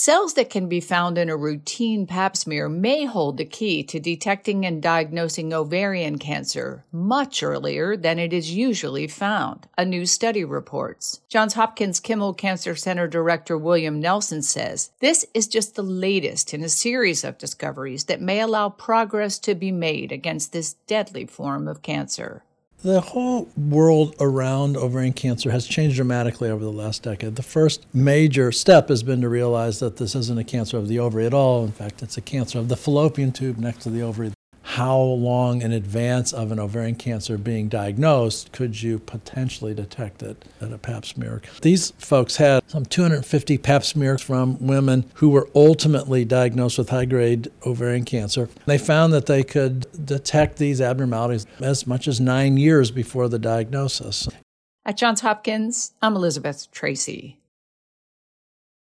Cells that can be found in a routine pap smear may hold the key to detecting and diagnosing ovarian cancer much earlier than it is usually found, a new study reports. Johns Hopkins Kimmel Cancer Center Director William Nelson says this is just the latest in a series of discoveries that may allow progress to be made against this deadly form of cancer. The whole world around ovarian cancer has changed dramatically over the last decade. The first major step has been to realize that this isn't a cancer of the ovary at all. In fact, it's a cancer of the fallopian tube next to the ovary how long in advance of an ovarian cancer being diagnosed could you potentially detect it at a pap smear. These folks had some 250 pap smears from women who were ultimately diagnosed with high grade ovarian cancer. They found that they could detect these abnormalities as much as nine years before the diagnosis. At Johns Hopkins, I'm Elizabeth Tracey.